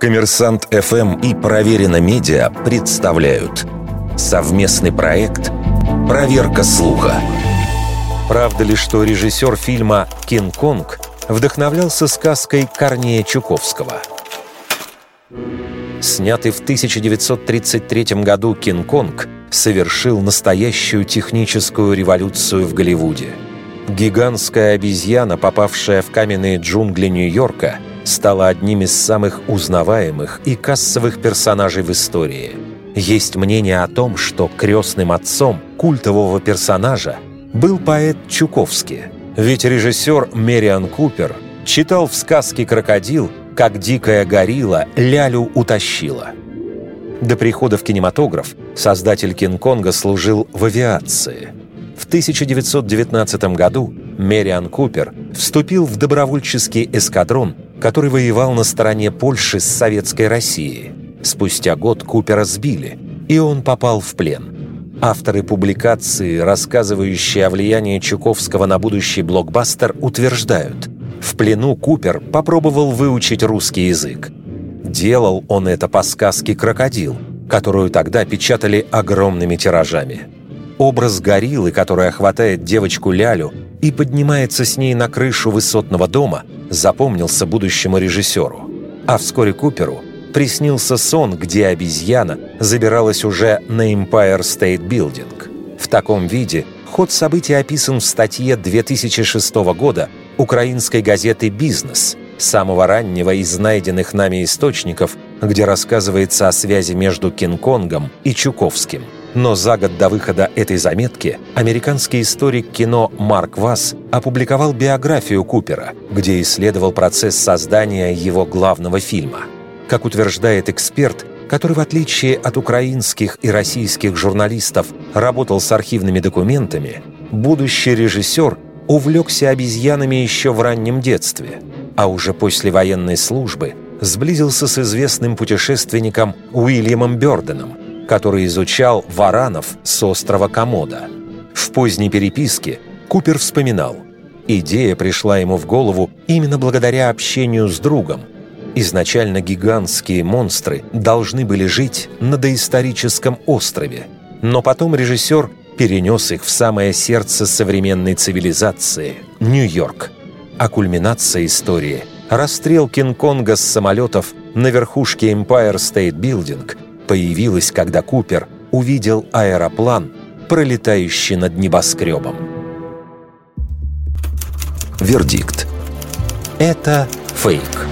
Коммерсант ФМ и Проверено Медиа представляют совместный проект «Проверка слуха». Правда ли, что режиссер фильма «Кинг-Конг» вдохновлялся сказкой Корнея Чуковского? Снятый в 1933 году «Кинг-Конг» совершил настоящую техническую революцию в Голливуде. Гигантская обезьяна, попавшая в каменные джунгли Нью-Йорка, стала одним из самых узнаваемых и кассовых персонажей в истории. Есть мнение о том, что крестным отцом культового персонажа был поэт Чуковский. Ведь режиссер Мериан Купер читал в сказке «Крокодил», как дикая горилла лялю утащила. До прихода в кинематограф создатель Кинг-Конга служил в авиации. В 1919 году Мериан Купер вступил в добровольческий эскадрон, который воевал на стороне Польши с Советской Россией. Спустя год Купера сбили, и он попал в плен. Авторы публикации, рассказывающие о влиянии Чуковского на будущий блокбастер, утверждают, в плену Купер попробовал выучить русский язык. Делал он это по сказке «Крокодил», которую тогда печатали огромными тиражами. Образ гориллы, которая хватает девочку Лялю и поднимается с ней на крышу высотного дома, запомнился будущему режиссеру. А вскоре Куперу приснился сон, где обезьяна забиралась уже на Empire State Building. В таком виде ход событий описан в статье 2006 года украинской газеты «Бизнес», самого раннего из найденных нами источников, где рассказывается о связи между Кинг-Конгом и Чуковским – но за год до выхода этой заметки американский историк кино Марк Васс опубликовал биографию Купера, где исследовал процесс создания его главного фильма. Как утверждает эксперт, который, в отличие от украинских и российских журналистов, работал с архивными документами, будущий режиссер увлекся обезьянами еще в раннем детстве, а уже после военной службы сблизился с известным путешественником Уильямом Бёрденом – который изучал варанов с острова Комода. В поздней переписке Купер вспоминал, идея пришла ему в голову именно благодаря общению с другом. Изначально гигантские монстры должны были жить на доисторическом острове, но потом режиссер перенес их в самое сердце современной цивилизации – Нью-Йорк. А кульминация истории – расстрел Кинг-Конга с самолетов на верхушке Empire State Building – появилась, когда Купер увидел аэроплан, пролетающий над небоскребом. Вердикт. Это фейк.